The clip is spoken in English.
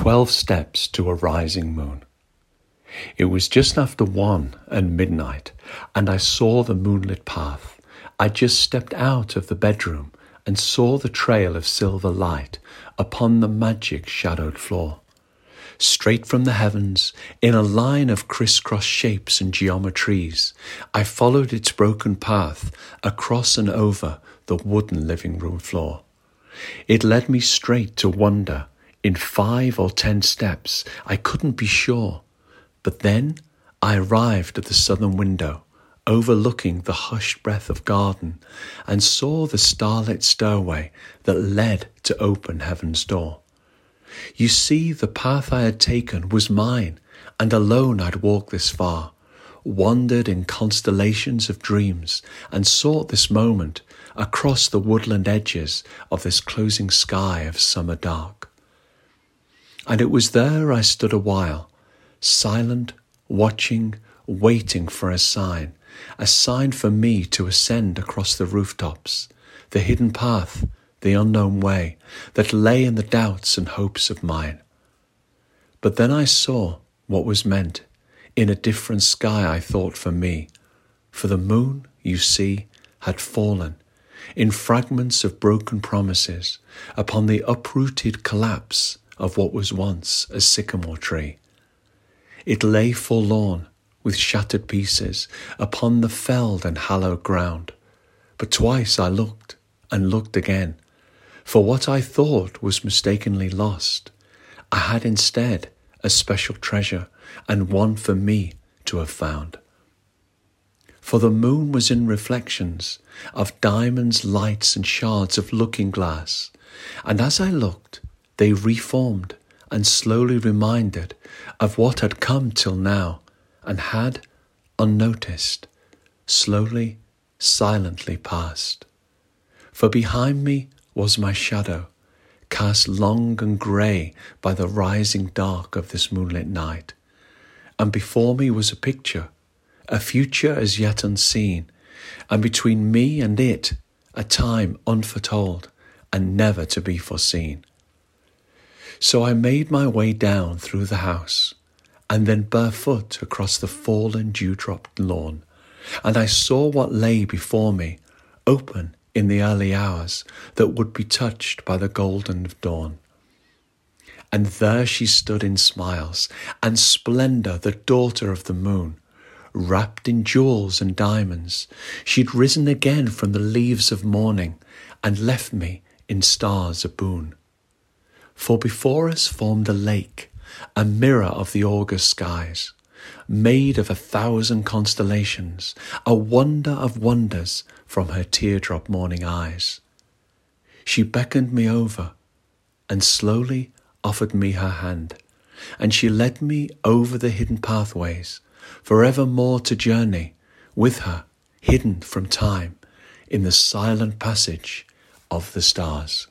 Twelve Steps to a Rising Moon. It was just after one and midnight, and I saw the moonlit path. I just stepped out of the bedroom and saw the trail of silver light upon the magic shadowed floor. Straight from the heavens, in a line of crisscross shapes and geometries, I followed its broken path across and over the wooden living room floor. It led me straight to wonder in five or ten steps. I couldn't be sure. But then I arrived at the southern window, overlooking the hushed breath of garden, and saw the starlit stairway that led to open heaven's door. You see, the path I had taken was mine, and alone I'd walked this far, wandered in constellations of dreams, and sought this moment across the woodland edges of this closing sky of summer dark. And it was there I stood a while, silent, watching, waiting for a sign, a sign for me to ascend across the rooftops, the hidden path, the unknown way that lay in the doubts and hopes of mine. But then I saw what was meant in a different sky, I thought, for me. For the moon, you see, had fallen in fragments of broken promises upon the uprooted collapse of what was once a sycamore tree. It lay forlorn with shattered pieces upon the felled and hallowed ground. But twice I looked and looked again, for what I thought was mistakenly lost, I had instead a special treasure and one for me to have found. For the moon was in reflections of diamonds, lights, and shards of looking glass, and as I looked, they reformed and slowly reminded of what had come till now and had, unnoticed, slowly, silently passed. For behind me was my shadow, cast long and grey by the rising dark of this moonlit night, and before me was a picture, a future as yet unseen, and between me and it a time unforetold and never to be foreseen. So I made my way down through the house, and then barefoot across the fallen dewdropped lawn, and I saw what lay before me, open in the early hours that would be touched by the golden of dawn. And there she stood in smiles and splendour, the daughter of the moon, wrapped in jewels and diamonds. She'd risen again from the leaves of morning and left me in stars a boon. For before us formed a lake, a mirror of the august skies, made of a thousand constellations, a wonder of wonders from her teardrop morning eyes. She beckoned me over and slowly offered me her hand, and she led me over the hidden pathways, forevermore to journey with her, hidden from time, in the silent passage of the stars.